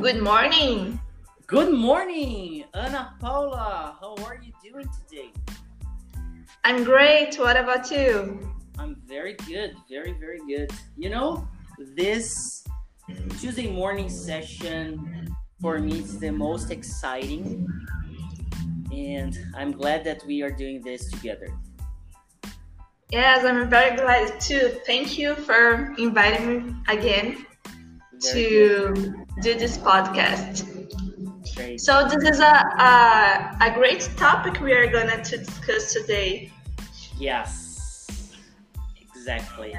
Good morning. Good morning, Ana Paula. How are you doing today? I'm great. What about you? I'm very good, very, very good. You know, this Tuesday morning session for me is the most exciting, and I'm glad that we are doing this together. Yes, I'm very glad too. Thank you for inviting me again Very to good. Do this podcast. Great. So this is a, a a great topic we are gonna to discuss today. Yes, exactly.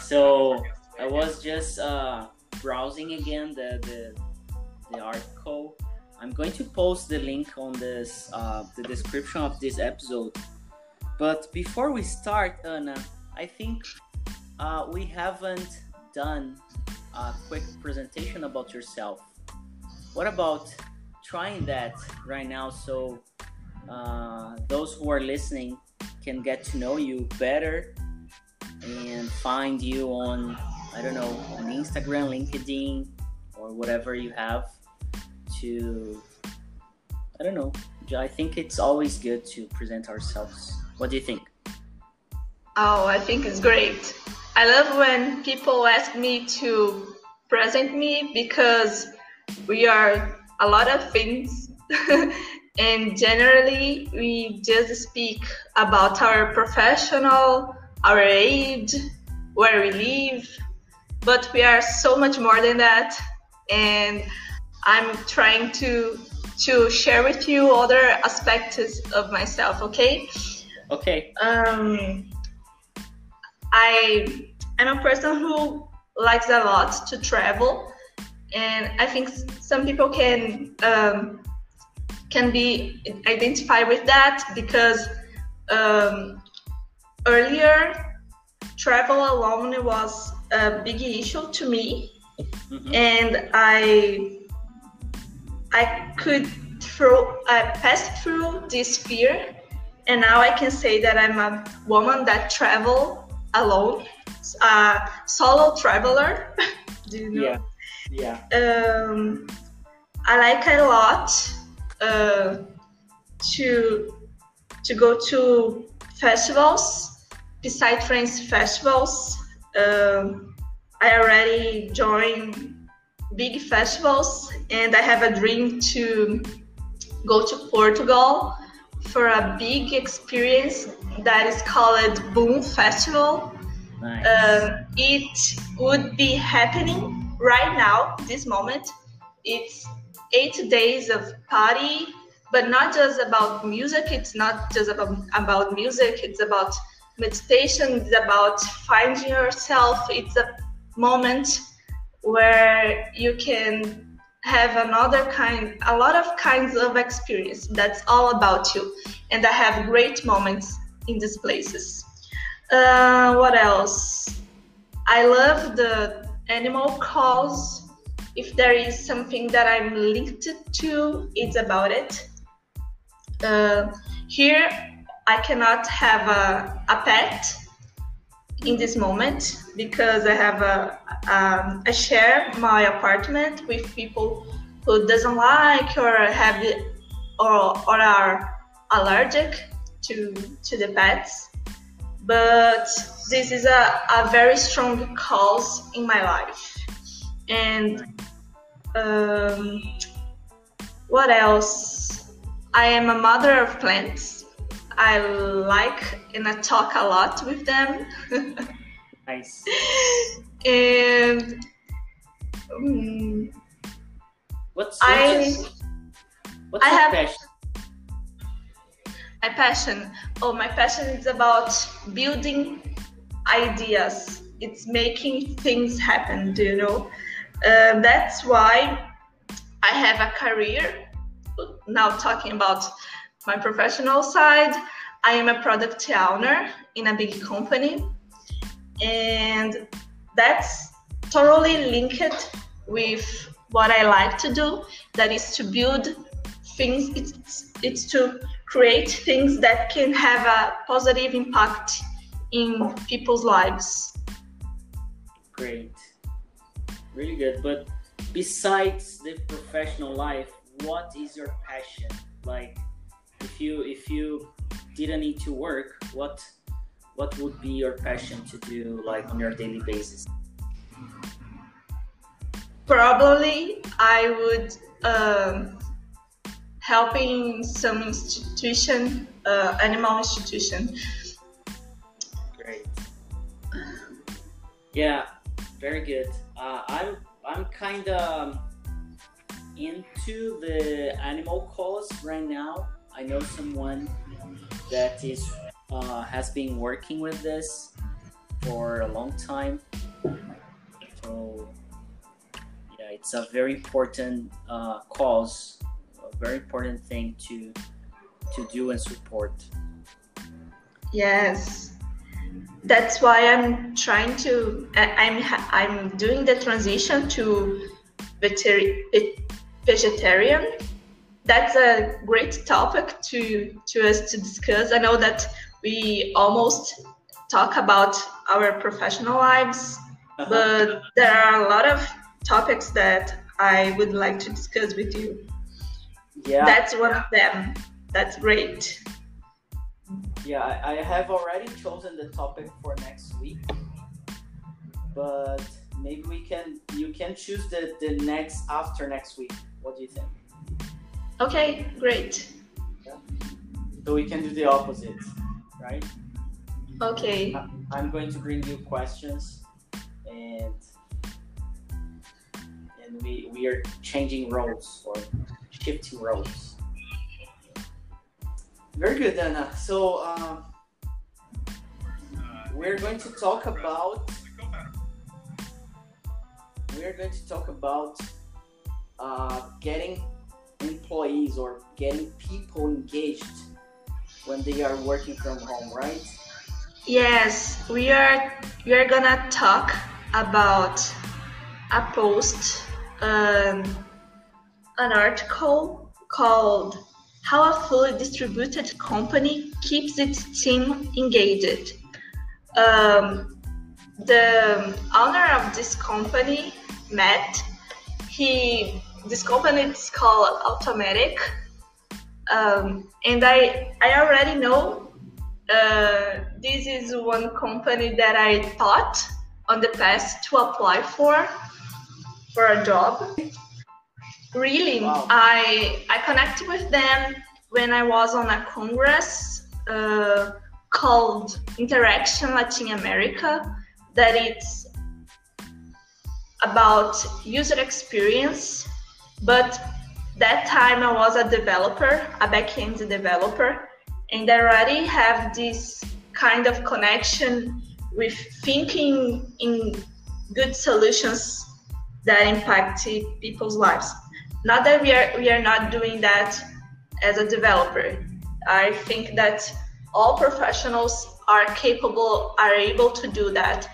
So I was just uh, browsing again the, the the article. I'm going to post the link on this uh, the description of this episode. But before we start, Anna, I think uh, we haven't done a quick presentation about yourself. What about trying that right now so uh, those who are listening can get to know you better and find you on I don't know on Instagram, LinkedIn, or whatever you have to I don't know. I think it's always good to present ourselves. What do you think? Oh, I think it's great. I love when people ask me to present me because we are a lot of things. and generally, we just speak about our professional, our age, where we live, but we are so much more than that. And I'm trying to to share with you other aspects of myself, okay? Okay. um, I I'm a person who likes a lot to travel, and I think some people can um, can be identified with that because um, earlier travel alone was a big issue to me, Mhm. and I I could through I passed through this fear and now I can say that I'm a woman that travel alone, a solo traveler. Do you know? Yeah. Yeah. Um, I like a lot uh, to to go to festivals, beside friends festivals. Um, I already joined big festivals, and I have a dream to go to Portugal for a big experience that is called Boom Festival. Nice. Um, it would be happening right now, this moment. It's eight days of party, but not just about music. It's not just about, about music. It's about meditation. It's about finding yourself. It's a moment where you can have another kind, a lot of kinds of experience. That's all about you. And I have great moments in these places. Uh, what else? I love the animal calls. If there is something that I'm linked to, it's about it. Uh, here, I cannot have a, a pet in this moment because I have a, um, share my apartment with people who doesn't like or have or, or are allergic to to the pets. But this is a, a very strong cause in my life. And um, what else? I am a mother of plants i like and i talk a lot with them nice. and um, What's, what's I- your, what's I your have- passion? my passion oh my passion is about building ideas it's making things happen do you know uh, that's why i have a career now talking about my professional side i am a product owner in a big company and that's totally linked with what i like to do that is to build things it's it's to create things that can have a positive impact in people's lives Great. Really good. But besides the professional life, what is your passion? Like, if you if you didn't need to work, what what would be your passion to do like on your daily basis? Probably I would um, helping some institution, uh, animal institution. Great. Yeah, very good. Uh, I'm I'm kind of into the animal cause right now. I know someone that is uh, has been working with this for a long time. So yeah, it's a very important uh, cause, a very important thing to to do and support. Yes, that's why I'm trying to. I'm I'm doing the transition to vegetarian. That's a great topic to to us to discuss. I know that we almost talk about our professional lives, uh-huh. but there are a lot of topics that I would like to discuss with you. Yeah. That's one of them. That's great. Yeah, I, I have already chosen the topic for next week. But maybe we can you can choose the, the next after next week. What do you think? Okay, great. Yeah. So we can do the opposite right? Okay. I'm going to bring you questions and and we we are changing roles or shifting roles. Very good, Anna. So um, we're going to talk about we're going to talk about uh, getting employees or getting people engaged when they are working from home, right? Yes, we are we are gonna talk about a post, um, an article called "How a Fully Distributed Company Keeps Its Team Engaged." Um, the owner of this company, Matt, he this company is called Automattic, um, and I I already know uh, this is one company that I thought on the past to apply for for a job. Really, wow. I I connected with them when I was on a congress uh, called Interaction Latin America. That it's about user experience, but that time I was a developer, a backend developer, and I already have this kind of connection with thinking in good solutions that impact people's lives. Not that we are we are not doing that as a developer. I think that all professionals are capable, are able to do that,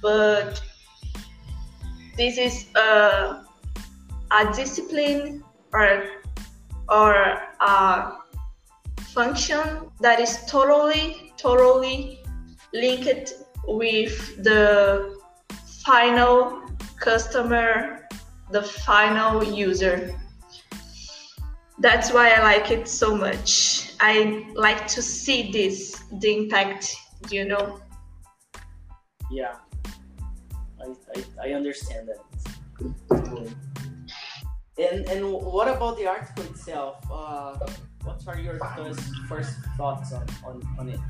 but this is a, a discipline or or a function that is totally totally linked with the final customer the final user. That's why i like it so much. I like to see this the impact you know? Yeah. I i, I understand that and and what about the article itself? Uh, what are your first, first thoughts on, on, on it?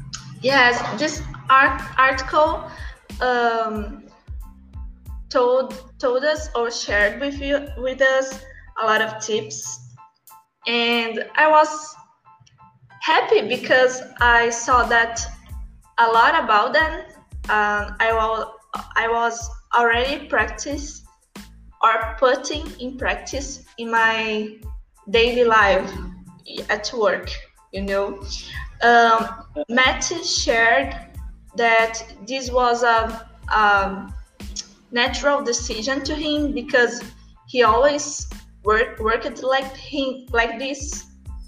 Yes, this art, article um, told told us or shared with you with us a lot of tips, and I was happy because I saw that a lot about them. Um, I was I was already practice or putting in practice in my daily life at work you know. Um, matt shared that this was a, a, natural decision to him because he always worked worked like him like this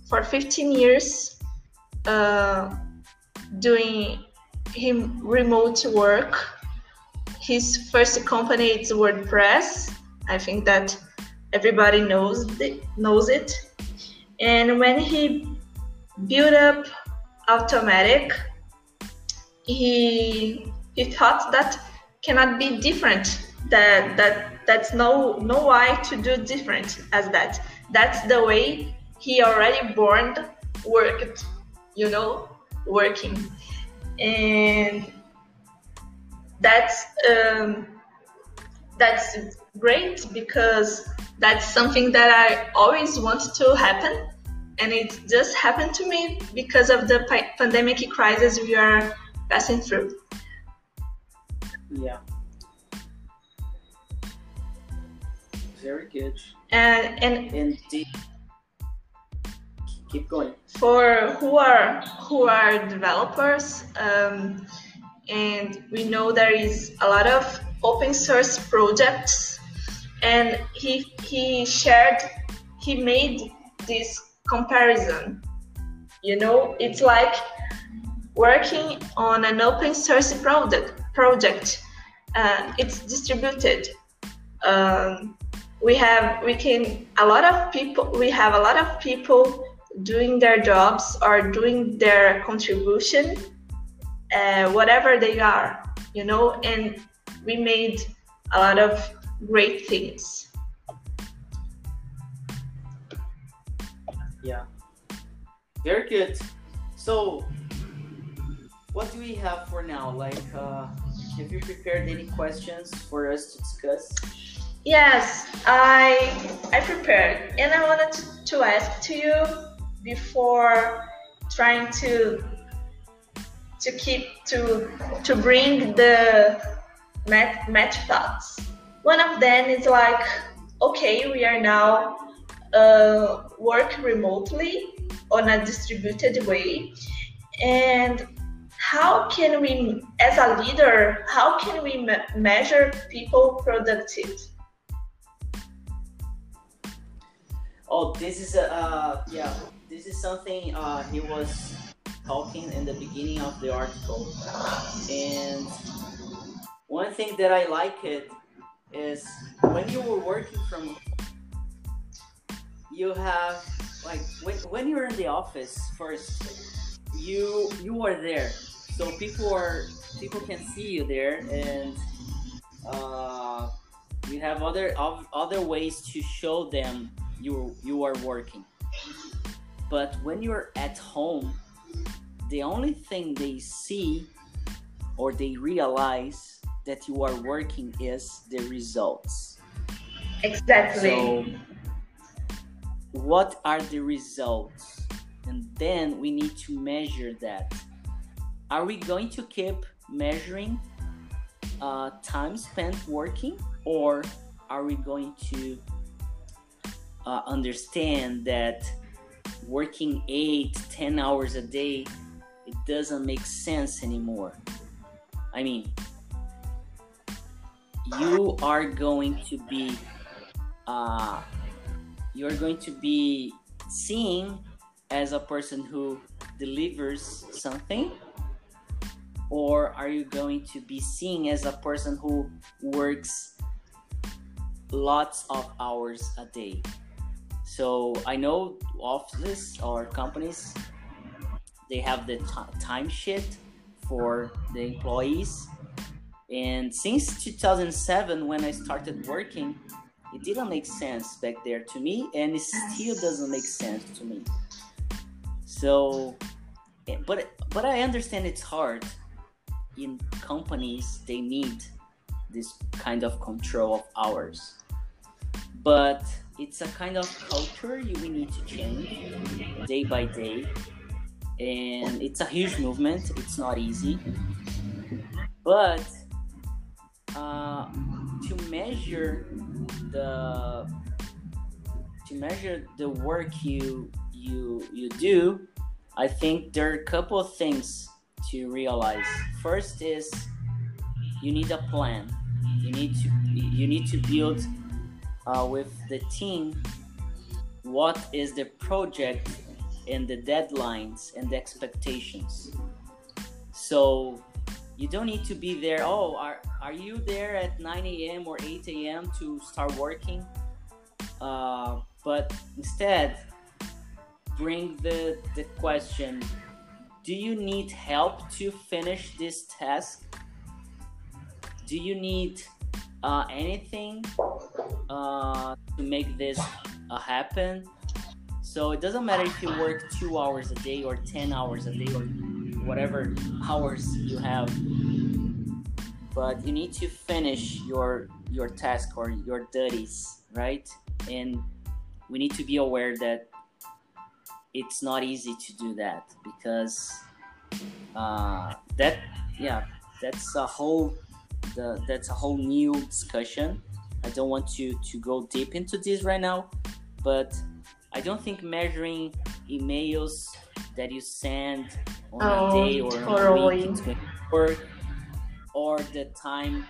for 15 years uh, doing him remote work. His first company is wordpress I think that everybody knows it, knows it. And when he built up Automattic, he he thought that cannot be different. That that that's no no why to do different as that. That's the way he already born worked, you know, working, and that's um, that's great because that's something that I always wanted to happen, and it just happened to me because of the pandemic crisis we are passing through. Yeah. Very good. And and indeed. Keep going. For who are who are developers, um, and we know there is a lot of open source projects, and he he shared he made this comparison. You know, it's like working on an open source product project. Uh, it's distributed. Um, we have we can a lot of people we have a lot of people doing their jobs or doing their contribution uh, whatever they are you know and we made a lot of great things. Yeah. Very good. So what do we have for now? Like uh, have you prepared any questions for us to discuss? Yes i i prepared. And i wanted to, to ask to you before trying to to keep to to bring the match, match thoughts. One of them is like, okay, we are now uh, work remotely on a distributed way, and how can we, as a leader, how can we me- measure people productive? Oh, this is a uh, yeah this is something uh, he was talking in the beginning of the article. And one thing that I like it is when you were working from you have like when, when you're in the office first you you are there. So people are people can see you there and uh, you have other other ways to show them you you are working. But when you're at home, the only thing they see or they realize that you are working is the results. Exactly. So, what are the results? And then we need to measure that. Are we going to keep measuring uh, time spent working, or are we going to uh, understand that working eight, ten hours a day, it doesn't make sense anymore. I mean, you are going to be, uh, you're going to be seen as a person who delivers something, or are you going to be seen as a person who works lots of hours a day? So I know offices or companies they have the t- time sheet for the employees. And since 2007, when I started working, it didn't make sense back there to me, and it still doesn't make sense to me. So, eh, but but I understand it's hard. In companies, they need this kind of control of hours, but it's a kind of culture you need to change day by day and it's a huge movement it's not easy but uh, to measure the to measure the work you you you do i think there are a couple of things to realize first is you need a plan you need to you need to build uh, with the team what is the project and the deadlines and the expectations. So you don't need to be there. Oh, are, are you there at 9 a.m. or 8 a.m. to start working? uh, but instead bring the the question do you need help to finish this task do you need uh, anything uh, to make this uh, happen so it doesn't matter if you work two hours a day or 10 hours a day or whatever hours you have. But you need to finish your your task or your duties right? And we need to be aware that it's not easy to do that because uh, that yeah that's a whole the, that's a whole new discussion. I don't want to to go deep into this right now but i don't think measuring emails that you send on oh, a day or totally. on a week work or the time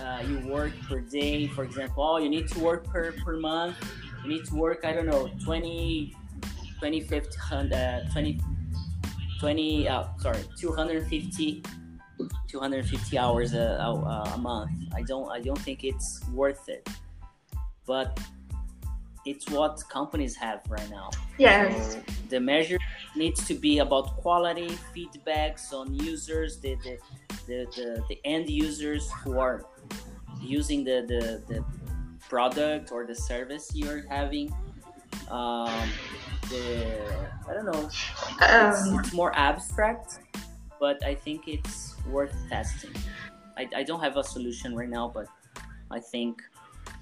uh, you work per day. For example oh you need to work per per month. You need to work i don't know 20 20 50 uh, 20 20 uh, sorry 250 250 hours a, a, a, month. I don't i don't think it's worth it. But it's what companies have right now. Yes. So the measure needs to be about quality feedbacks on users the the, the, the, the end users who are using the, the, the product or the service you're having um, the I don't know. It's, um, it's, more abstract, but I think it's worth testing. I, I don't have a solution right now, but I think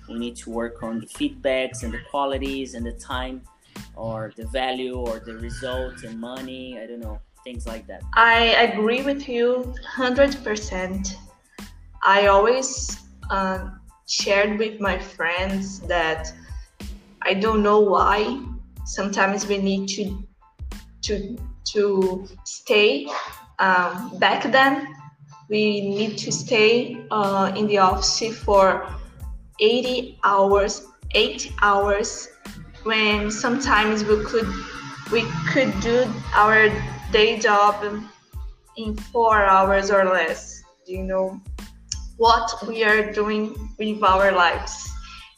we need to work on the feedbacks and the qualities and the time or the value or the results and money. I don't know things like that. I agree with you 100%. I always uh, shared with my friends that I don't know why sometimes we need to to to stay um, back then we need to stay uh, in the office for 80 hours 8 hours when sometimes we could we could do our day job in 4 hours or less. Do you know what we are doing with our lives?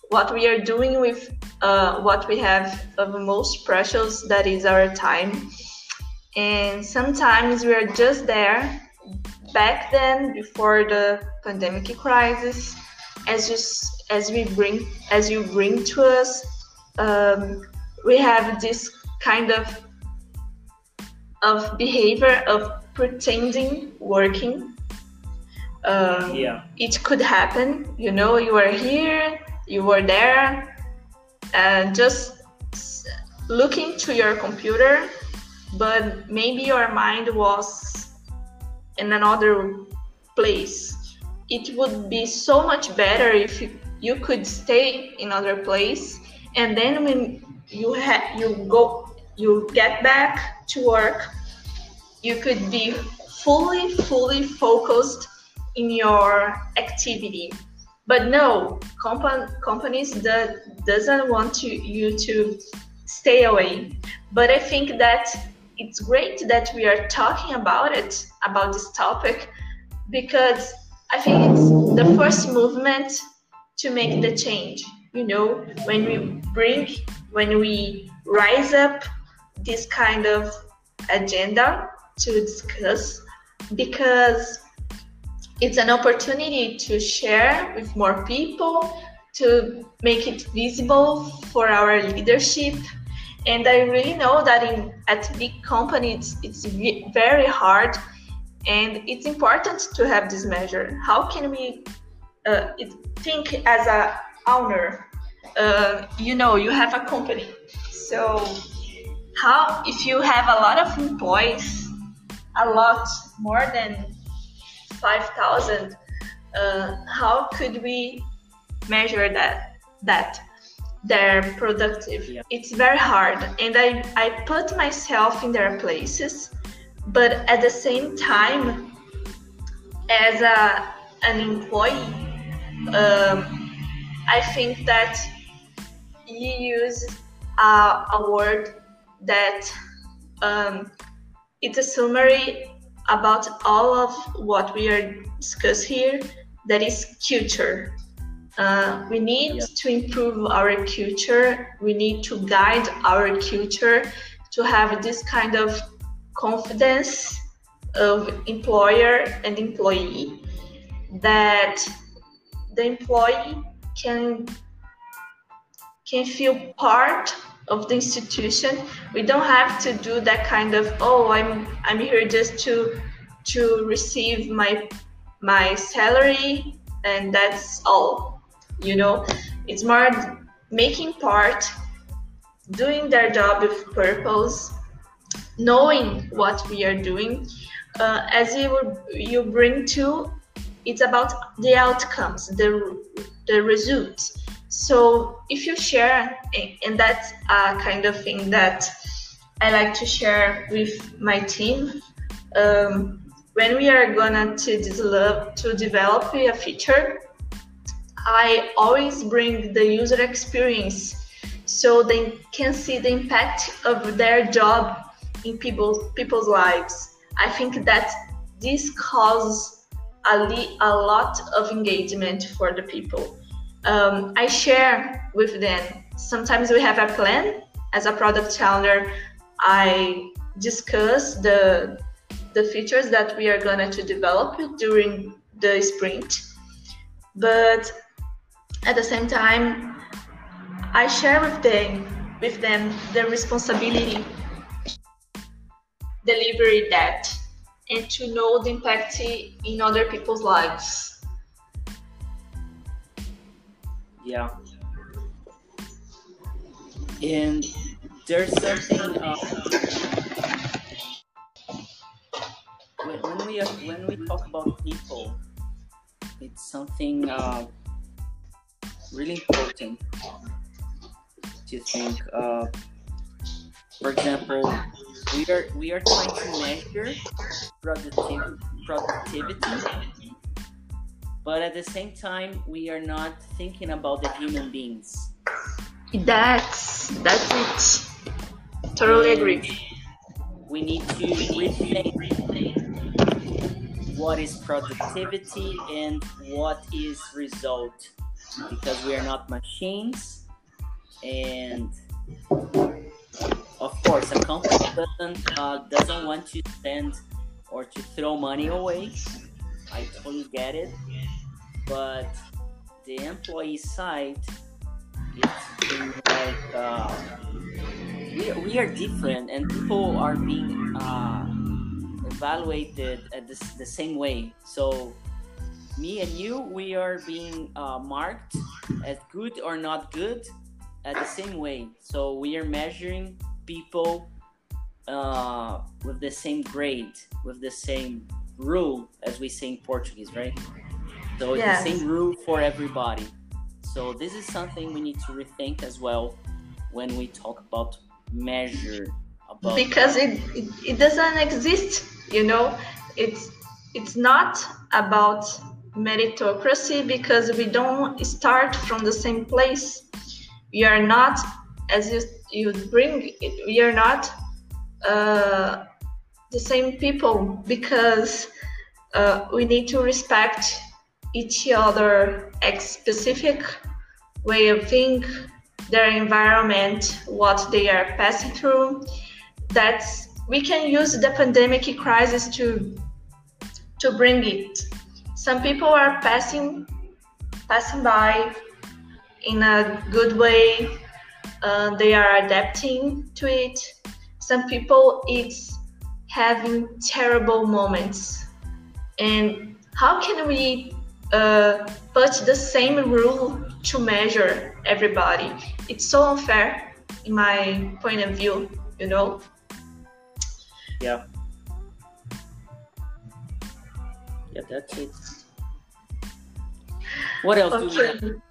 What we are doing with uh, what we have of most precious that is our time. And sometimes we are just there back then before the pandemic crisis as you as we bring as you bring to us um, we have this kind of of behavior of pretending working. Um, yeah. it could happen you know you are here you were there and just looking to your computer but maybe your mind was in another place. It would be so much better if you, you could stay in other place and then when you have you go you get back to work you could be fully fully focused in your activity. But no comp- companies that doesn't want to you to stay away. But i think that it's great that we are talking about it about this topic because i think it's the first movement to make the change you know when we bring when we rise up this kind of agenda to discuss because it's an opportunity to share with more people, to make it visible for our leadership. And I really know that in at big companies, it's, it's very hard, and it's important to have this measure. How can we uh, think as a owner? Uh, you know, you have a company, so how if you have a lot of employees, a lot more than 5,000, uh, how could we measure that? That they're productive. Yeah. It's very hard, and I I put myself in their places, but at the same time, as a an employee, um, I think that you use a, a word that um, it's a summary about all of what we are discuss here that is culture Uh, we need yeah. to improve our culture. We need to guide our culture to have this kind of confidence of employer and employee that the employee can can feel part of the institution. We don't have to do that kind of oh i'm i'm here just to to receive my my salary and that's all you know? It's more making part doing their job with purpose knowing what we are doing. Uh, as you you bring to it's about the outcomes the the results. So if you share and that's a kind of thing that i like to share with my team um, when we are gonna to develop to develop a feature i always bring the user experience so they can see the impact of their job in people's people's lives. I think that this causes a, li- a lot of engagement for the people. Um, i share with them. Sometimes we have a plan. As a product owner i discuss the the features that we are going to develop during the sprint. But at the same time, I share with them with them the responsibility delivery that and to know the impact in other people's lives. Yeah. And there's something uh, when, we when we talk about people, it's something uh, really important to think. Uh, for example, we are we are trying to measure productivity, productivity, but at the same time, we are not thinking about the human beings. That's that's it. Totally and agree. We need to rethink what is productivity and what is result because we are not machines and of course a company doesn't uh, doesn't want to spend or to throw money away i totally get it but the employee side it's like uh, we, we are different and people are being uh, evaluated at this, the same way. So me and you, we are being uh, marked as good or not good at the same way. So we are measuring people uh, with the same grade, with the same rule, as we say in Portuguese, right? So it's yes. the same rule for everybody. So this is something we need to rethink as well when we talk about measure. About because it, it, it doesn't exist you know it's it's not about meritocracy because we don't start from the same place we are not as you you bring it we are not uh, the same people because uh, we need to respect each other specific way of think their environment what they are passing through that's we can use the pandemic crisis to to bring it. Some people are passing passing by in a good way. Uh, they are adapting to it. Some people it's having terrible moments. And how can we uh, put the same rule to measure everybody? It's so unfair in my point of view, you know. Yeah. Yeah, that's it. What else okay. do we have?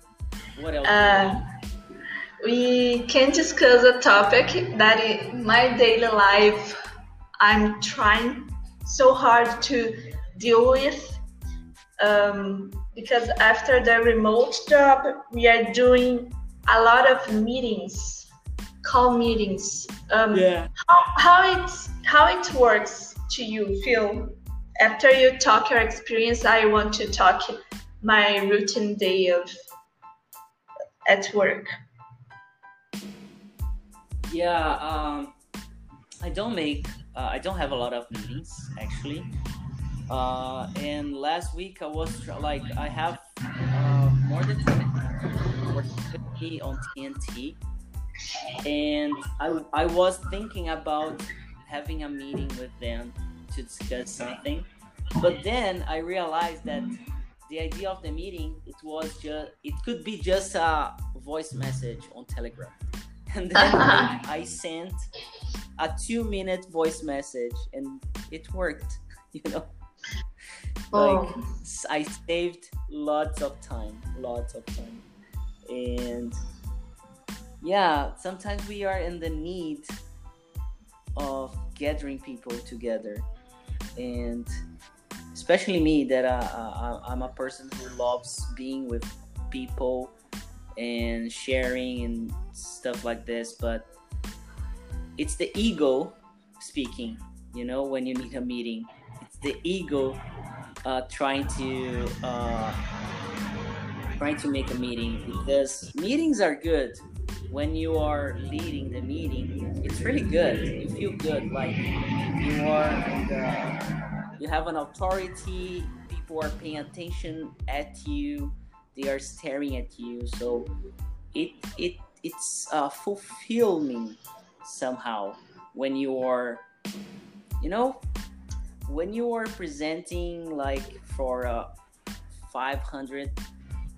What else? Uh, we can discuss a topic that in my daily life I'm trying so hard to deal with. Um, because after the remote job, we are doing a lot of meetings, call meetings. Um, yeah. How, how it's how it works to you, Phil. After you talk your experience, I want to talk my routine day of at work? Yeah, um, I don't make, uh, I don't have a lot of meetings actually. Uh, and last week I was like, I have uh, more than 50 on TNT, and I, I was thinking about having a meeting with them to discuss something, but then I realized that the idea of the meeting it was just it could be just a voice message on Telegram, and then I sent a two minute voice message and it worked, you know. Like Oh. I saved lots of time, lots of time, and yeah, sometimes we are in the need of gathering people together, and especially me that uh, uh, I'm a person who loves being with people and sharing and stuff like this, but it's the ego speaking. You know, when you need a meeting, it's the ego uh, trying to uh, trying to make a meeting because meetings are good. When you are leading the meeting it's really good. You feel good like you are the, you have an authority people are paying attention at you they are staring at you. So it it it's uh, fulfilling somehow when you are you know when you are presenting like for uh, 500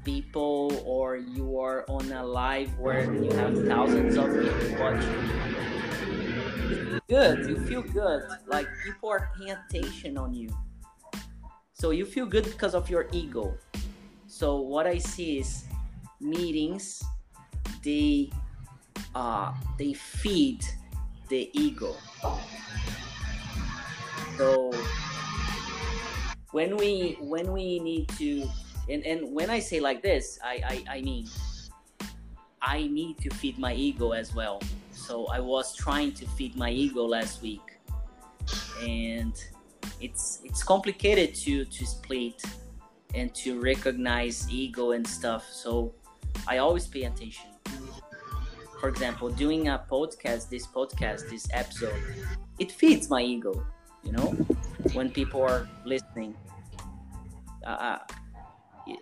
people or you are on a live where you have thousands of people watching good you feel good. Like people are paying attention on you. So you feel good because of your ego so what i see is meetings they uh they feed the ego so when we when we need to and, and when I say like this, I, I, I mean I need to feed my ego as well. So I was trying to feed my ego last week. And it's it's complicated to to split and to recognize ego and stuff. So I always pay attention. For example, doing a podcast, this podcast, this episode, it feeds my ego, you know, when people are listening. Uh,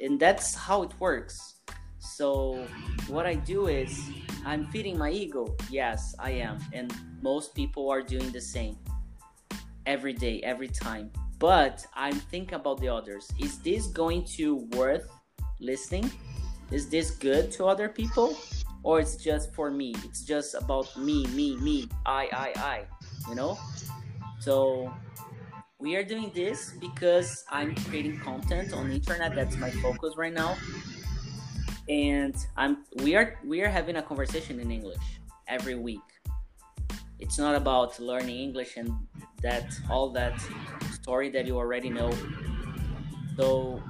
and that's how it works. So what I do is I'm feeding my ego. Yes, I am, and most people are doing the same every day, every time. But I'm thinking about the others. Is this going to worth listening? Is this good to other people? Or it's just for me? It's just about me, me, me, I, I, I, you know? So we are doing this because I'm creating content on the internet. That's my focus right now. And I'm we are we are having a conversation in English every week. It's not about learning English and that all that story that you already know. So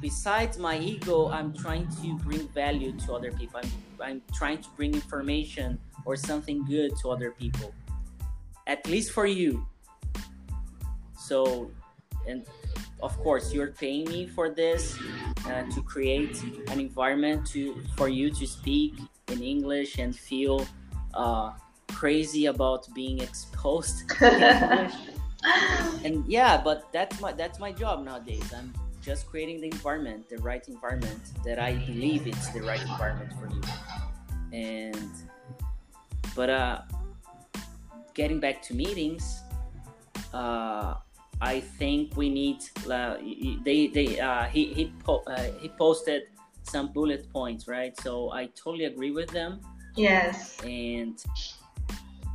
besides my ego, I'm trying to bring value to other people. I'm I'm trying to bring information or something good to other people. At least for you, so and of course you're paying me for this uh, to create an environment to for you to speak in english and feel uh, crazy about being exposed and yeah but that's my that's my job nowadays i'm just creating the environment the right environment that i believe it's the right environment for you and but uh getting back to meetings uh I think we need. Uh, they they uh, he he po- uh, he posted some bullet points, right? So I totally agree with them. Yes. And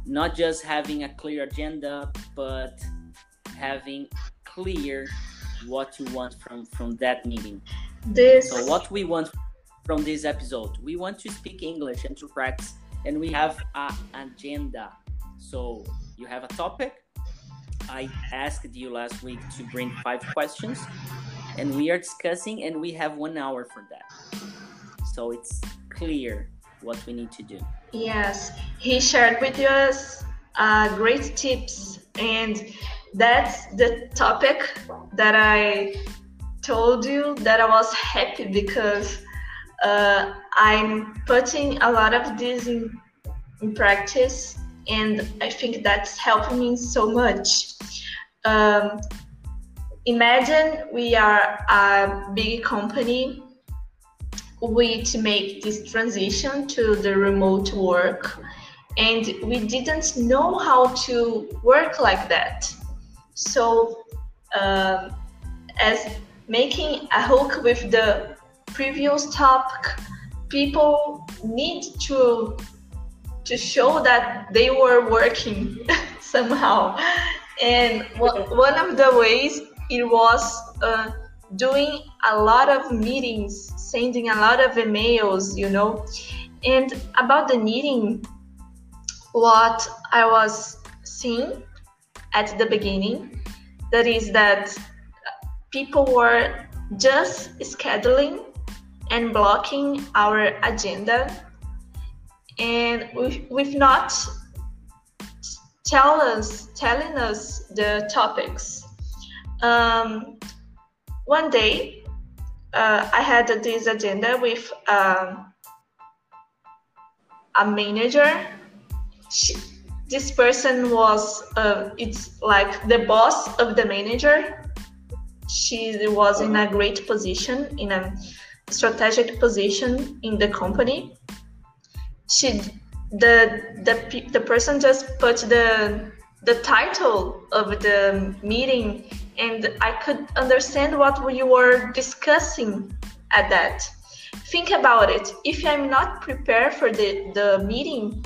not just having a clear agenda, but having clear what you want from from that meeting. This. So what we want from this episode, we want to speak English and to practice, and we have an agenda. So you have a topic I asked you last week to bring five questions, and we are discussing, and we have one hour for that. So it's clear what we need to do. Yes, he shared with us uh, great tips, and that's the topic that I told you that I was happy because uh, I'm putting a lot of this in, in practice, and I think that's helping me so much. Um, imagine we are a big company. We to make this transition to the remote work, and we didn't know how to work like that. So, um, as making a hook with the previous topic, people need to to show that they were working somehow. And one of the ways it was uh, doing a lot of meetings, sending a lot of emails, you know. And about the meeting, what I was seeing at the beginning, that is that people were just scheduling and blocking our agenda and we've, we've not tell us telling us the topics um, one day uh, i had this agenda with um, a manager. She, this person was uh, it's like the boss of the manager. She was in a great position in a strategic position in the company. She the the the person just put the the title of the meeting and i could understand what we were discussing at that. Think about it. If i'm not prepared for the the meeting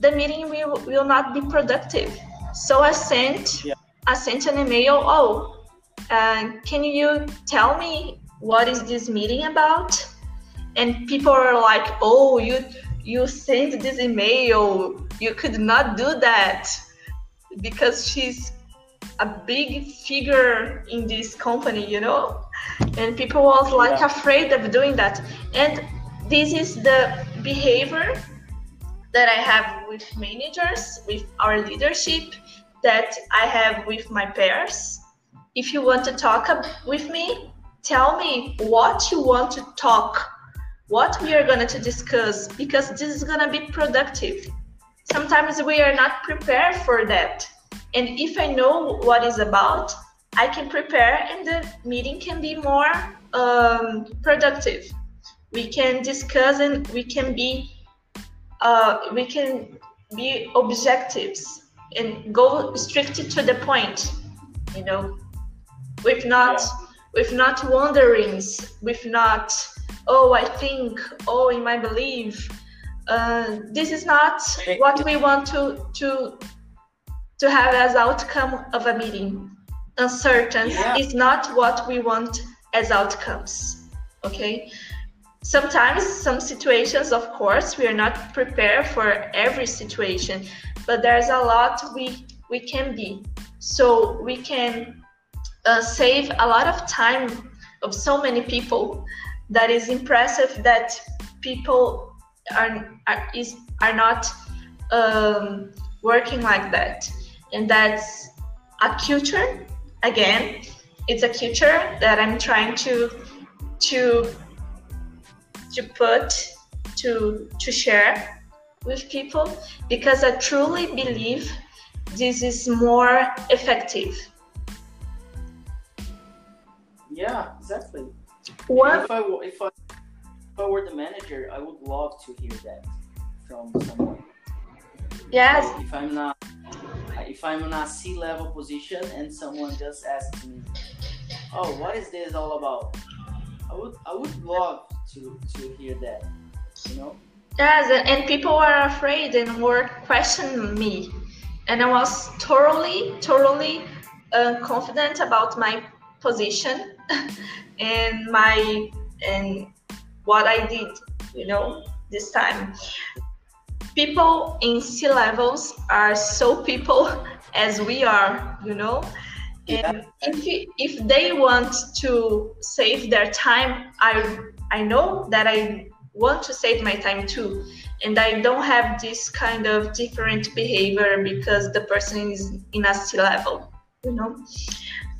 the meeting will, will not be productive. So i sent yeah. i sent an email oh uh, can you tell me what is this meeting about? And people are like oh you you sent this email. You could not do that because she's a big figure in this company you know and people was like yeah. afraid of doing that and this is the behavior that i have with managers with our leadership that i have with my peers if you want to talk with me tell me what you want to talk, what we are going to discuss, because this is going to be productive. Sometimes we are not prepared for that. And if I know what is about, I can prepare and the meeting can be more um, productive. We can discuss and we can be uh, we can be objectives and go strictly to the point, you know, with not with not wanderings, with not, oh, I think, oh, in my belief. Uh, this is not what we want to to to have as outcome of a meeting. Uncertain yeah. is not what we want as outcomes. Okay. Sometimes, some situations, of course, we are not prepared for every situation, but there's a lot we we can be. So we can uh, save a lot of time of so many people that is impressive that people are are, is, are not um, working like that and that's a culture again it's a culture that i'm trying to to to put to to share with people because i truly believe this is more effective yeah, exactly. What? If I, if I if I were the manager, I would love to hear that from someone. Yes. If I'm not if I'm in a C level position and someone just asks me, "Oh, what is this all about?" I would I would love to to hear that. You know. Yes, and people were afraid and were questioning me, and I was totally totally uh, confident about my position and my and what I did, you know, this time. People in C levels are so people as we are, you know. And if, if they want to save their time, I I know that I want to save my time too. And I don't have this kind of different behavior because the person is in a C level, you know.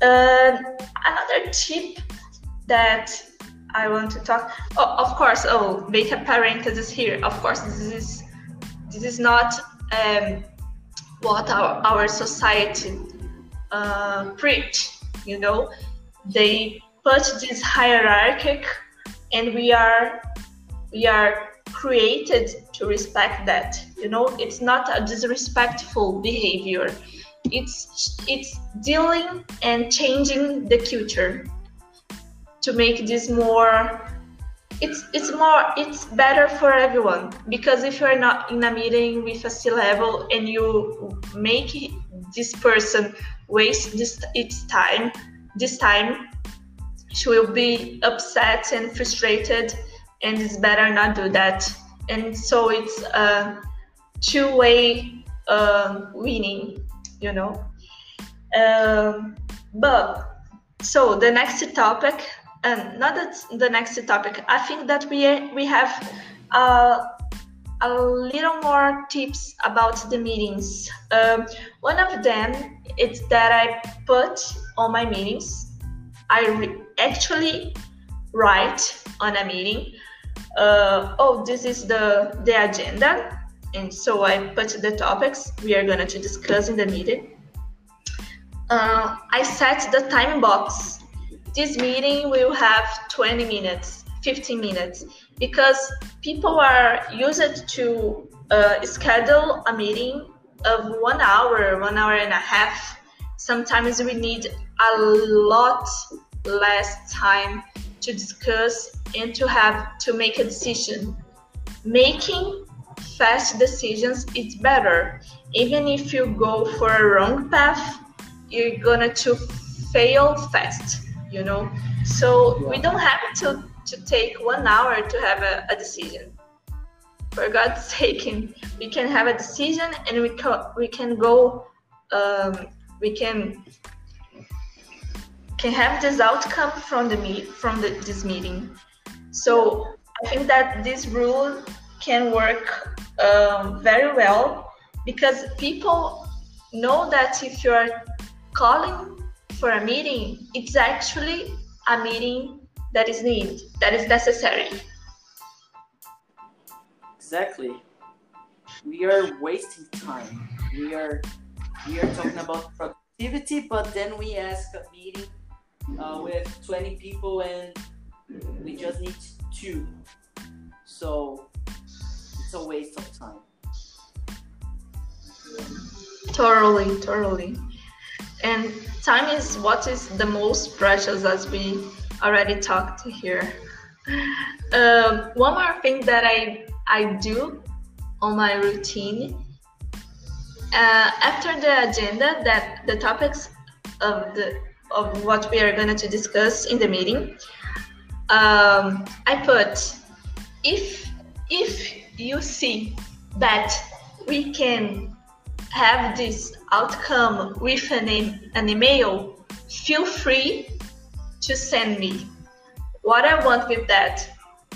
Uh, another tip that I want to talk. Oh, of course. Oh, make a parenthesis here. Of course, this is this is not um, what our our society uh, preach. You know, they put this hierarchic, and we are we are created to respect that. You know, it's not a disrespectful behavior. It's it's dealing and changing the culture to make this more it's it's more it's better for everyone. Because if you're not in a meeting with a C level and you make this person waste this its time this time she will be upset and frustrated and it's better not do that. And so it's a two-way uh, winning you know? Um, but so the next topic and not that the next topic. I think that we we have uh, a little more tips about the meetings. Um, one of them is that i put on my meetings i actually write on a meeting uh, oh this is the the agenda and so i put the topics we are going to discuss in the meeting. Uh, i set the time box this meeting will have 20 minutes 15 minutes because people are used to uh, schedule a meeting of one hour one hour and a half. Sometimes we need a lot less time to discuss and to have to make a decision. Making fast decisions is better. Even if you go for a wrong path you're gonna to fail fast you know? So we don't have to to take one hour to have a, a decision. For god's sake we can have a decision and we can we can go um, we can can have this outcome from the meet from the, this meeting. So i think that this rule can work um, very well because people know that if you're calling for a meeting, it's actually a meeting that is needed, that is necessary. Exactly. We are wasting time. We are we are talking about productivity, but then we ask a meeting uh, with 20 people and we just need two. So it's a waste of time. Totally, totally. And time is what is the most precious, as we already talked here. Um, one more thing that I I do on my routine uh, after the agenda that the topics of the of what we are going to discuss in the meeting um, i put if if you see that we can have this outcome with an, an email, feel free to send me what I want with that.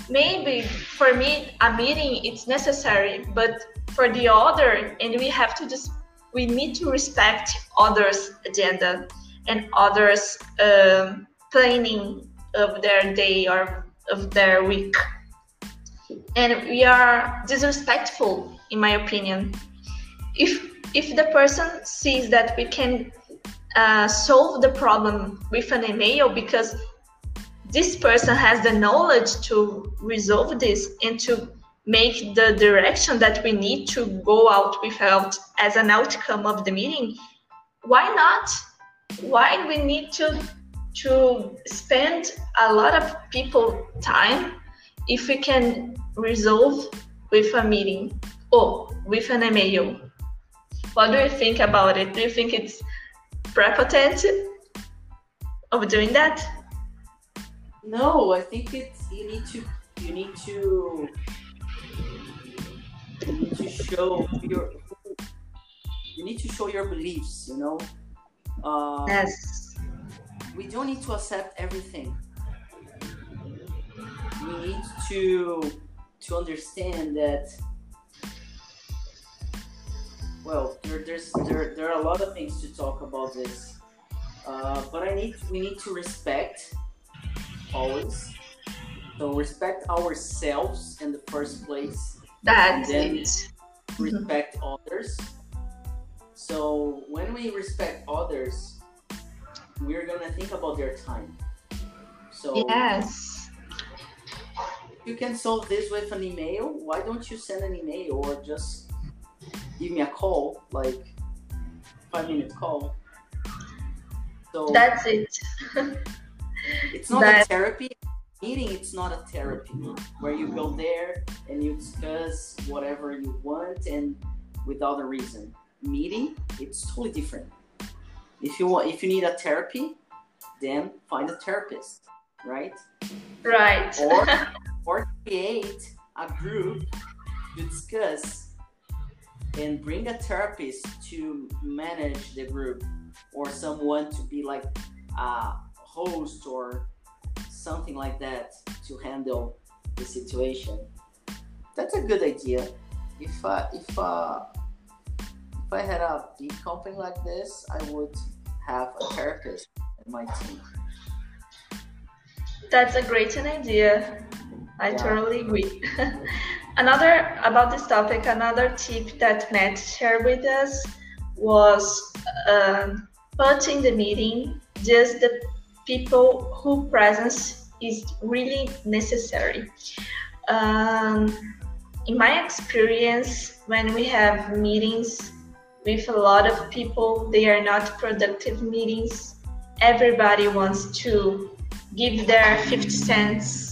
Maybe for me, a meeting it's necessary, but for the other, and we have to just we need to respect others' agenda and others' um, planning of their day or of their week. And we are disrespectful, in my opinion. If if the person sees that we can uh, solve the problem with an email because this person has the knowledge to resolve this and to make the direction that we need to go out without as an outcome of the meeting why not? Why we need to to spend a lot of people time if we can resolve with a meeting or with an email what do you think about it? Do you think it's prepotent of doing that? No, I think it's you need to you need to you need to show your you need to show your beliefs. You know. Uh, yes. We don't need to accept everything. We need to to understand that well, there, there's there, there are a lot of things to talk about this, uh, but I need we need to respect always So respect ourselves in the first place. That's it. Respect others. So when we respect others, we're gonna think about their time. So yes, you can solve this with an email. Why don't you send an email or just give me a call, like five minute call? So that's it. it's not that... a therapy meeting. It's not a therapy where you go there and you discuss whatever you want and without a reason. Meeting, it's totally different. If you want, if you need a therapy, then find a therapist, right? Right. Or or create a group to discuss and bring a therapist to manage the group or someone to be like a host or something like that to handle the situation. That's a good idea. If uh, if uh, if I had a big company like this, I would have a therapist in my team. That's a great idea. I yeah. totally agree. another about this topic, another tip that Matt shared with us was um, putting the meeting just the people who presence is really necessary. Um, in my experience, when we have meetings with a lot of people, they are not productive meetings. Everybody wants to give their 50 cents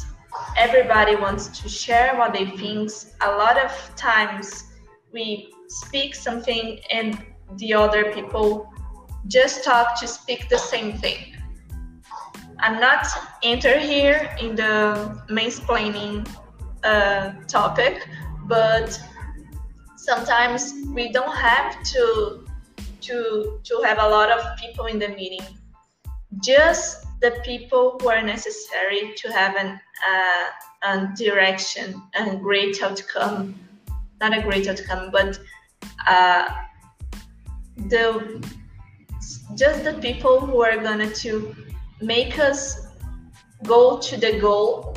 everybody wants to share what they think. A lot of times we speak something and the other people just talk to speak the same thing. I'm not enter here in the mansplaining uh, topic, but sometimes we don't have to to to have a lot of people in the meeting. Just the people who are necessary to have an uh, a direction and great outcome. Not a great outcome but uh, the just the people who are gonna to make us go to the goal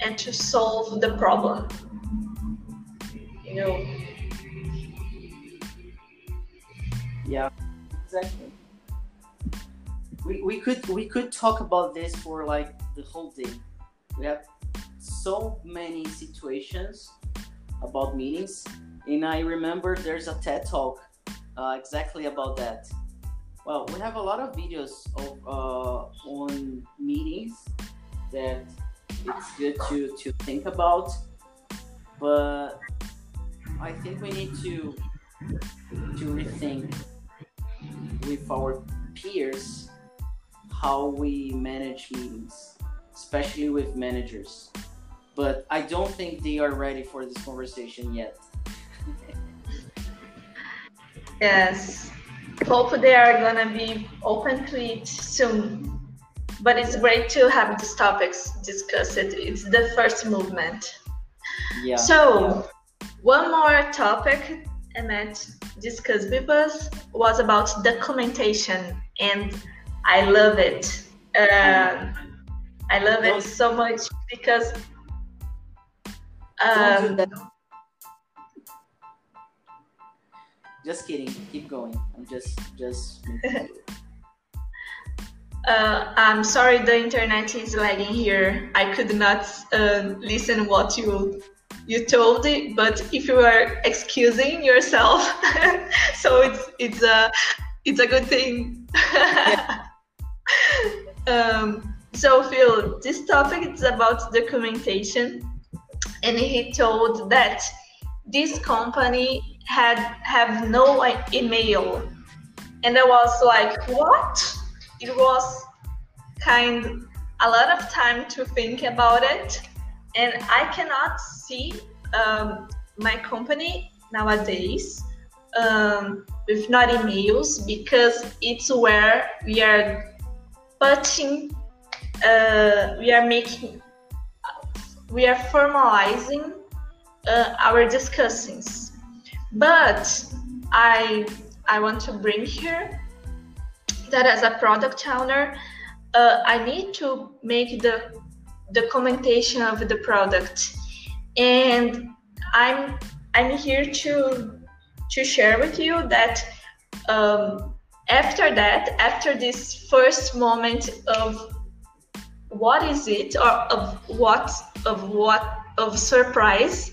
and to solve the problem. You know? Yeah exactly we, we could we could talk about this for like the whole day. We have so many situations about meetings, and I remember there's a TED talk uh, exactly about that. Well, we have a lot of videos of uh, on meetings that it's good to to think about, but I think we need to to rethink with our peers how we manage meetings, especially with managers. But I don't think they are ready for this conversation yet. yes. Hope they are gonna be open to it soon. But it's great to have these topics discussed. It's the first movement. Yeah. So, yeah. one more topic Emmett discussed with us was about documentation and I love it. Um, I love it so much because. Um, just kidding. Keep going. I'm just just. uh, I'm sorry, the internet is lagging here. I could not uh, listen what you you told it, but if you are excusing yourself, so it's it's a it's a good thing. um, so Phil, this topic is about documentation, and he told that this company had have no email, and I was like, what? It was kind a lot of time to think about it, and I cannot see um, my company nowadays um, with not emails because it's where we are putting, uh, we are making, we are formalizing uh, our discussions But I, I want to bring here that as a product owner, uh, I need to make the documentation of the product. And I'm I'm here to to share with you that um, after that, after this first moment of what is it or of what of what of surprise,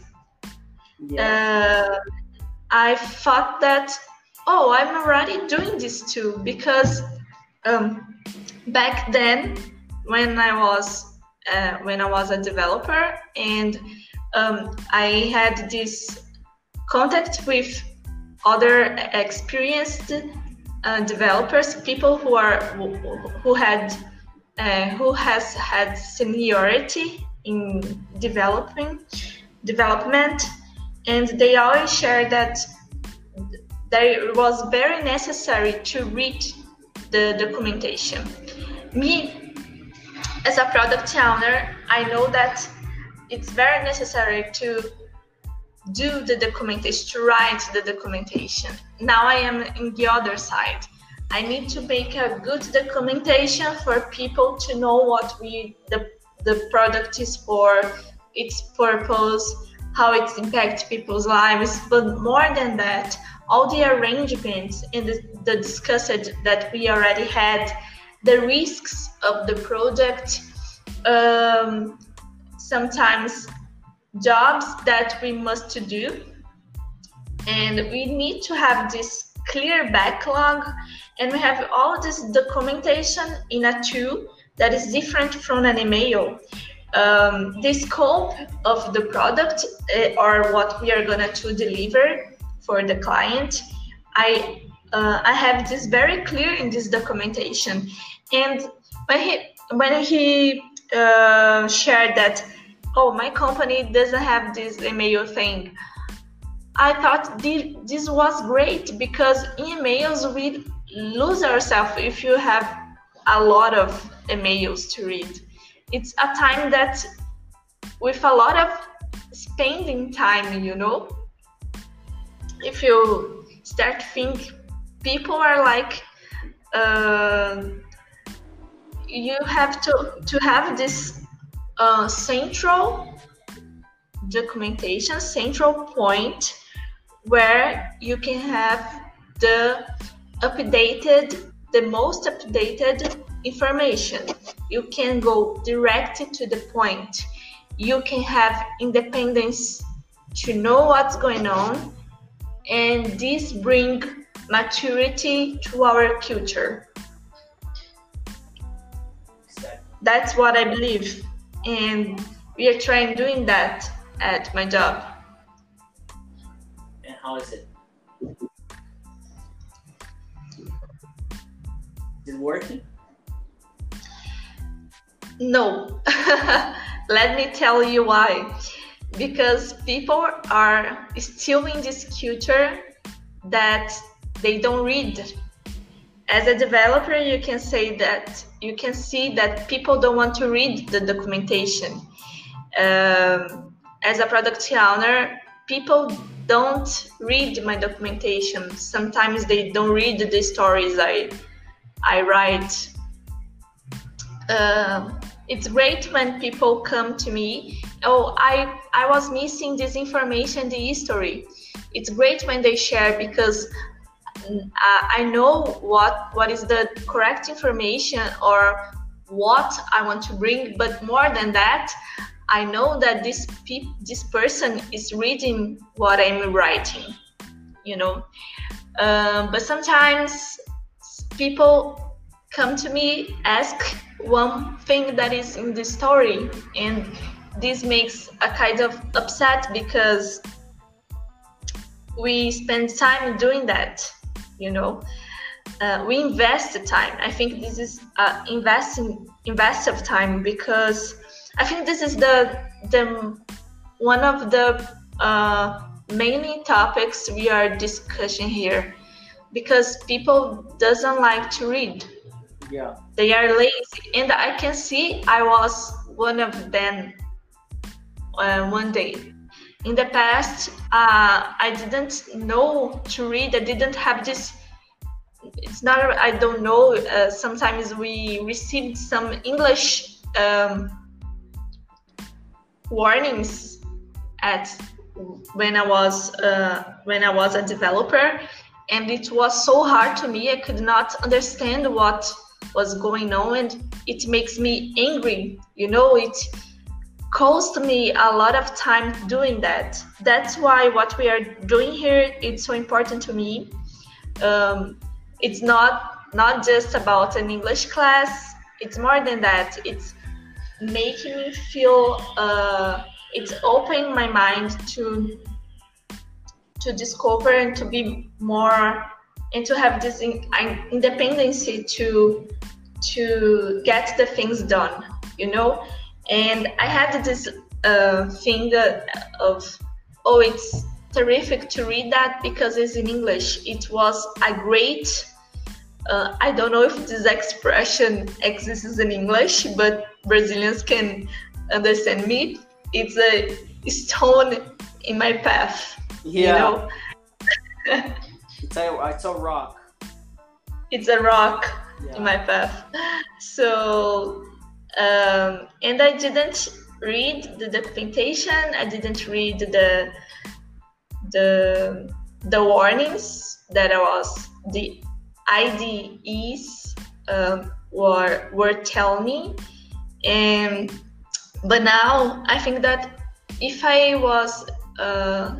yeah. uh, I thought that oh, I'm already doing this too because um, back then when I was uh, when I was a developer and um, I had this contact with other experienced uh, developers, people who are who had uh, who has had seniority in developing development, and they always share that that it was very necessary to read the documentation. Me, as a product owner, I know that it's very necessary to do the documentation, to write the documentation. Now I am in the other side. I need to make a good documentation for people to know what we the the product is for, its purpose, how it impacts people's lives. But more than that, all the arrangements and the, the discussed that we already had, the risks of the project, um, sometimes jobs that we must do and we need to have this clear backlog. And we have all this documentation in a tool that is different from an email. Um, the scope of the product uh, or what we are going to deliver for the client. I uh, i have this very clear in this documentation. And when he when he uh, shared that oh, my company doesn't have this email thing. I thought this was great because emails we lose ourselves if you have a lot of emails to read. It's a time that with a lot of spending time, you know. If you start think people are like uh, you have to to have this uh, central documentation, central point where you can have the updated, the most updated information. You can go direct to the point. You can have independence to know what's going on, and this bring maturity to our culture. That's what I believe and we are trying doing that at my job. How is it? Is it working? No. Let me tell you why. Because people are still in this culture that they don't read as a developer, you can say that you can see that people don't want to read the documentation. Um, as a product owner, people don't read my documentation. Sometimes they don't read the stories I I write. Uh, it's great when people come to me. Oh, I I was missing this information, the history. It's great when they share because uh, I know what what is the correct information or what I want to bring, but more than that, I know that this pe- this person is reading what I'm writing, you know. Um, but sometimes people come to me ask one thing that is in the story, and this makes a kind of upset because we spend time doing that you know uh, we invest the time i think this is uh, investing invest of time because i think this is the the one of the uh, mainly topics we are discussing here. Because people doesn't like to read. Yeah. They are lazy. And i can see i was one of them uh, one day. In the past uh, i didn't know to read. I didn't have this it's not i don't know uh, sometimes we received some english um, warnings at when I was uh, when I was a developer, and it was so hard to me. I could not understand what was going on, and it makes me angry. You know, it cost me a lot of time doing that. That's why what we are doing here it's so important to me. Um, it's not not just about an English class. It's more than that. It's making me feel. Uh, it's opening my mind to to discover and to be more and to have this in, independency to to get the things done you know and i had this uh, thing of oh it's terrific to read that because it's in english it was a great uh, i don't know if this expression exists in english but brazilians can understand me. It's a stone in my path yeah. you know? It's a it's a rock. It's a rock yeah. in my path. So um, and i didn't read the documentation. I didn't read the the the warnings that I was the IDEs um, were were telling me. And but now i think that if i was uh,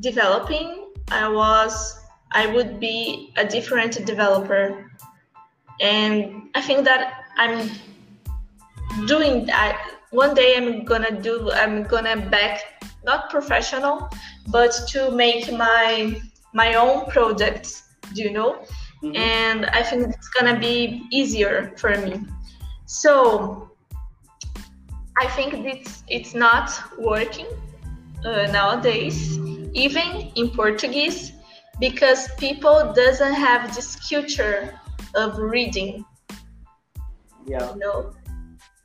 developing i was i would be a different developer. And i think that i'm doing that one day i'm gonna do i'm gonna back not professional but to make my my own projects do you know mm-hmm. and i think it's gonna be easier for me. So i think it's it's not working uh, nowadays even in portuguese because people doesn't have this culture of reading. Yeah. You know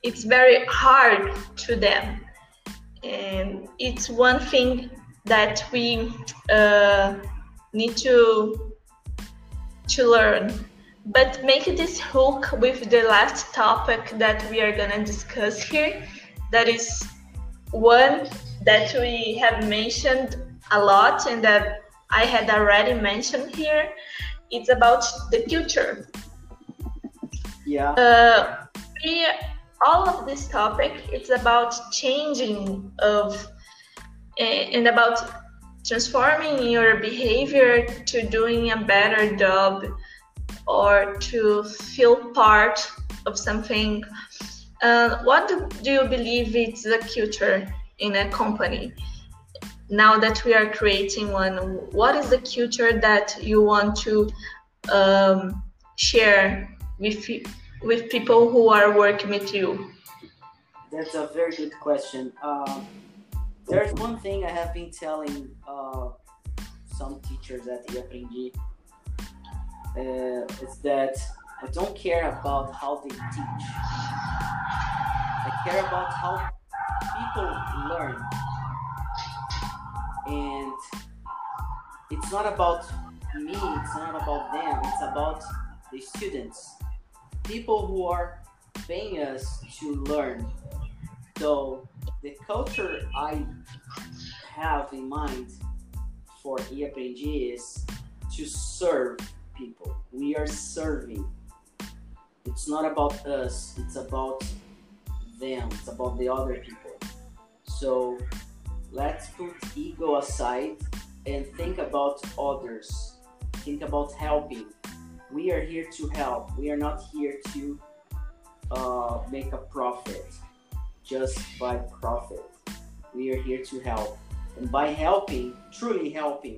it's very hard to them. And it's one thing that we uh, need to to learn but make this hook with the last topic that we are gonna discuss here that is one that we have mentioned a lot and that I had already mentioned here. It's about the future. Yeah. Uh, we all of this topic it's about changing of and about transforming your behavior to doing a better job or to feel part of something uh, what do, do you believe is the future in a company now that we are creating one what is the future that you want to um, share with with people who are working with you? That's a very good question. Um, there's one thing I have been telling uh, some teachers at the Aprendi uh, is that I don't care about how they teach. I care about how people learn. And it's not about me, it's not about them, it's about the students people who are paying us to learn. So the culture I have in mind for EAPNG is to serve people. We are serving. It's not about us, it's about them, it's about the other people. So let's put ego aside and think about others. Think about helping we are here to help. We are not here to uh, make a profit just by profit. We are here to help. And by helping, truly helping,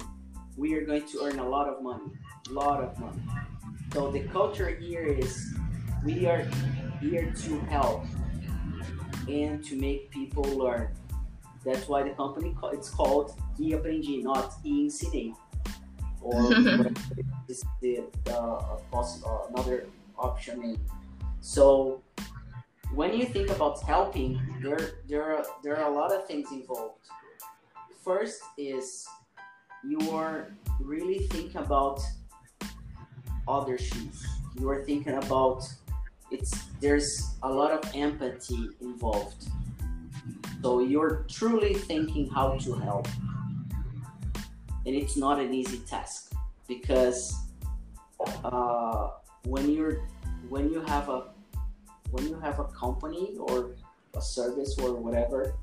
we are going to earn a lot of money. A lot of money. So the culture here is we are here to help and to make people learn. That's why the company it's called E Aprendi, not E Ensinei or is the uh, possible another option name. So when you think about helping, there there are there are a lot of things involved. First is you are really thinking about other shoes. You are thinking about it's there's a lot of empathy involved. So you're truly thinking how to help. And it's not an easy task because uh, when you're when you have a when you have a company or a service or whatever,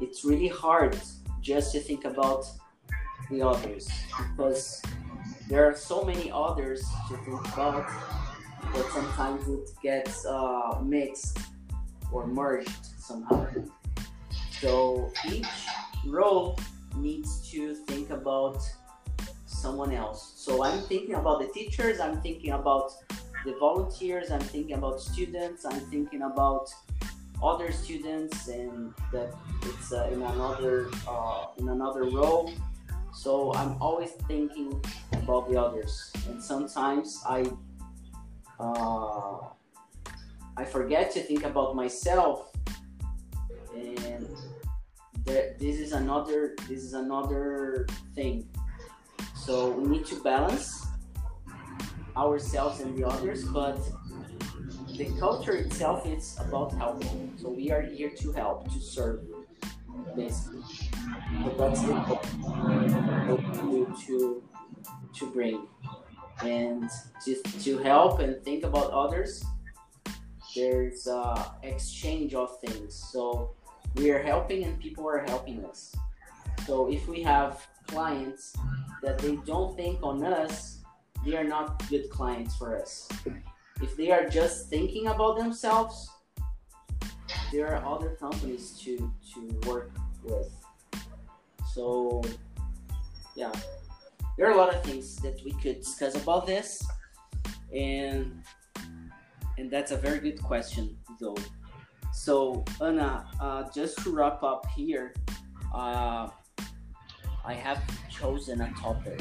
it's really hard just to think about the others because there are so many others to think about that sometimes it gets uh, mixed or merged somehow. So each role needs to think about someone else. So I'm thinking about the teachers, I'm thinking about the volunteers, I'm thinking about students, I'm thinking about other students, and that it's uh, in another uh, in another role. So I'm always thinking about the others, and sometimes I uh, I forget to think about myself, and this is another this is another thing. So we need to balance ourselves and the others, but the culture itself is about helping. So we are here to help, to serve, basically. But that's the hope to to bring and to, to help and think about others there's uh, exchange of things so we are helping and people are helping us so if we have clients that they don't think on us they are not good clients for us. If they are just thinking about themselves there are other companies to to work with. So yeah. There are a lot of things that we could discuss about this and and that's a very good question though. So anna uh, just to wrap up here uh, i have chosen a topic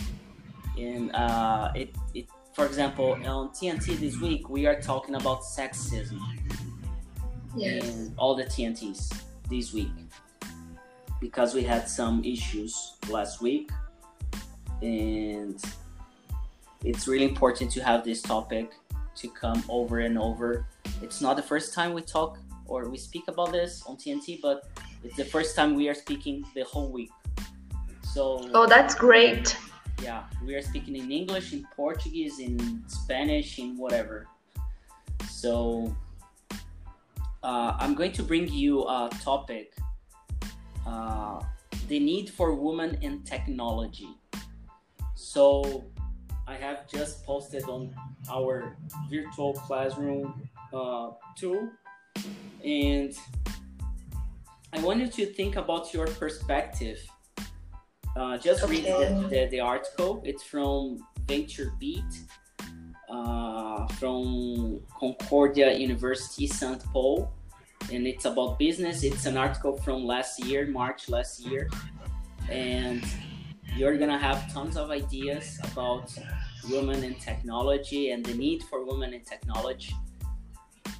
and uh, it, it for example on tnt this week we are talking about sexism yes. in all the tnts this week because we had some issues last week and it's really important to have this topic to come over and over. It's not the first time we talk or we speak about this on TNT, but it's the first time we are speaking the whole week. So Oh, that's great. Yeah, we are speaking in English, in Portuguese, in Spanish, in whatever. So uh, I'm going to bring you a topic: uh, the need for women in technology. So I have just posted on our virtual classroom uh, tool, and I want you to think about your perspective. Uh, just okay. read the, the, the, article. It's from VentureBeat, uh, from Concordia University, St. Paul, and it's about business. It's an article from last year, March last year, and you're gonna have tons of ideas about women in technology and the need for women in technology.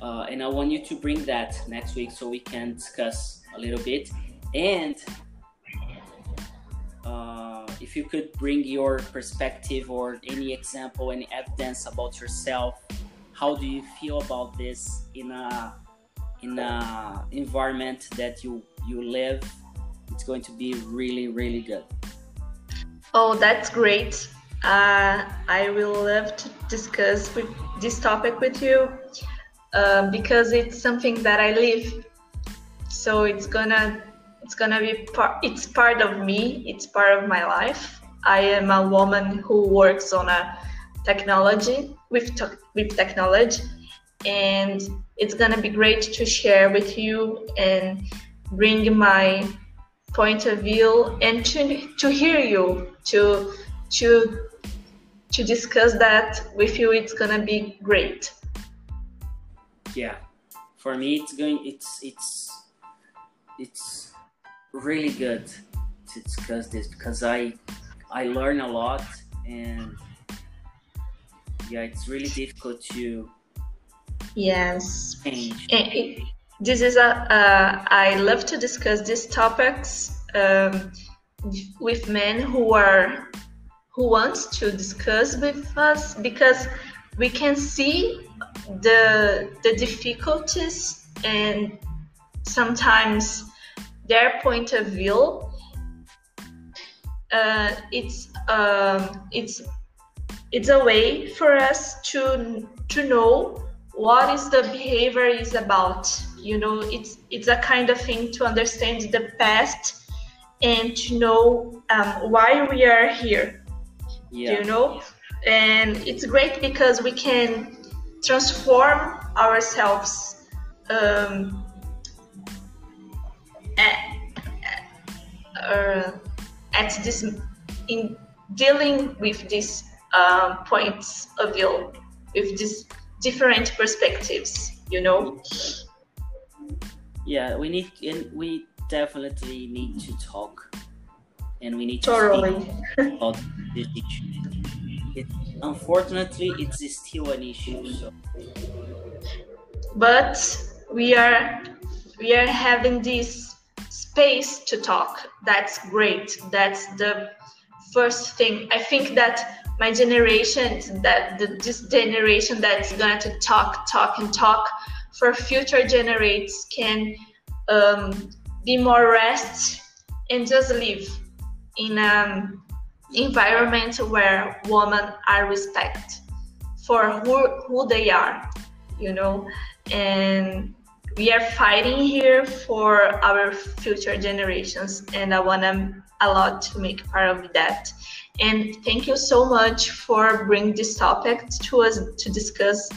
Uh, and I want you to bring that next week so we can discuss a little bit. And uh, if you could bring your perspective or any example, any evidence about yourself, how do you feel about this in a in a environment that you you live? It's going to be really really good. Oh, that's great. Uh, I will love to discuss with this topic with you uh, because it's something that I live. So it's gonna it's gonna be part. It's part of me. It's part of my life. I am a woman who works on a technology with te- with technology, and it's gonna be great to share with you and bring my point of view and to to hear you to to to discuss that with you it's gonna be great yeah for me it's going it's it's it's really good to discuss this because i i learn a lot and yeah it's really difficult to yes. change. This is a uh, I love to discuss these topics um, with men who are who wants to discuss with us because we can see the the difficulties and sometimes their point of view. Uh, it's um, it's it's a way for us to to know what is the behavior is about you know it's it's a kind of thing to understand the past and to know um, why we are here yeah. you know and it's great because we can transform ourselves um, at, uh, at this in dealing with these um, points of view with these different perspectives you know? Yeah we need and we definitely need to talk and we need to totally. speak about this issue. It, unfortunately it's still an issue so. But we are we are having this space to talk. That's great. That's the first thing. I think that my generation that the, this generation that's going to talk talk and talk for future generations can um, be more rest and just live in an environment where women are respected for who, who they are you know? And we are fighting here for our future generations and i want a lot to make part of that and thank you so much for bringing this topic to us to discuss.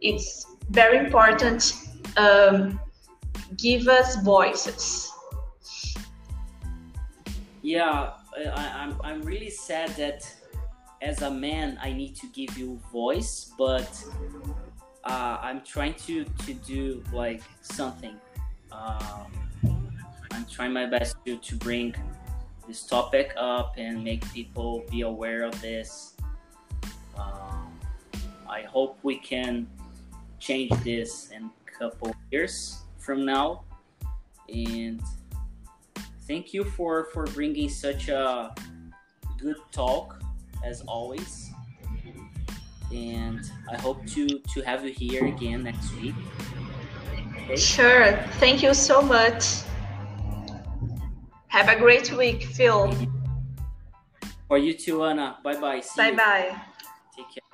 It's very important. Um, give us voices. Yeah, I, I'm, I'm really sad that as a man I need to give you voice, but uh, I'm trying to, to do like something. Um, I'm trying my best to, to bring this topic up and make people be aware of this. Um, I hope we can change this in a couple years from now. And thank you for for bringing such a good talk as always. And I hope to to have you here again next week. Okay? Sure. Thank you so much. Have a great week, Phil. For you too, Anna. Bye bye. Bye bye. Take care.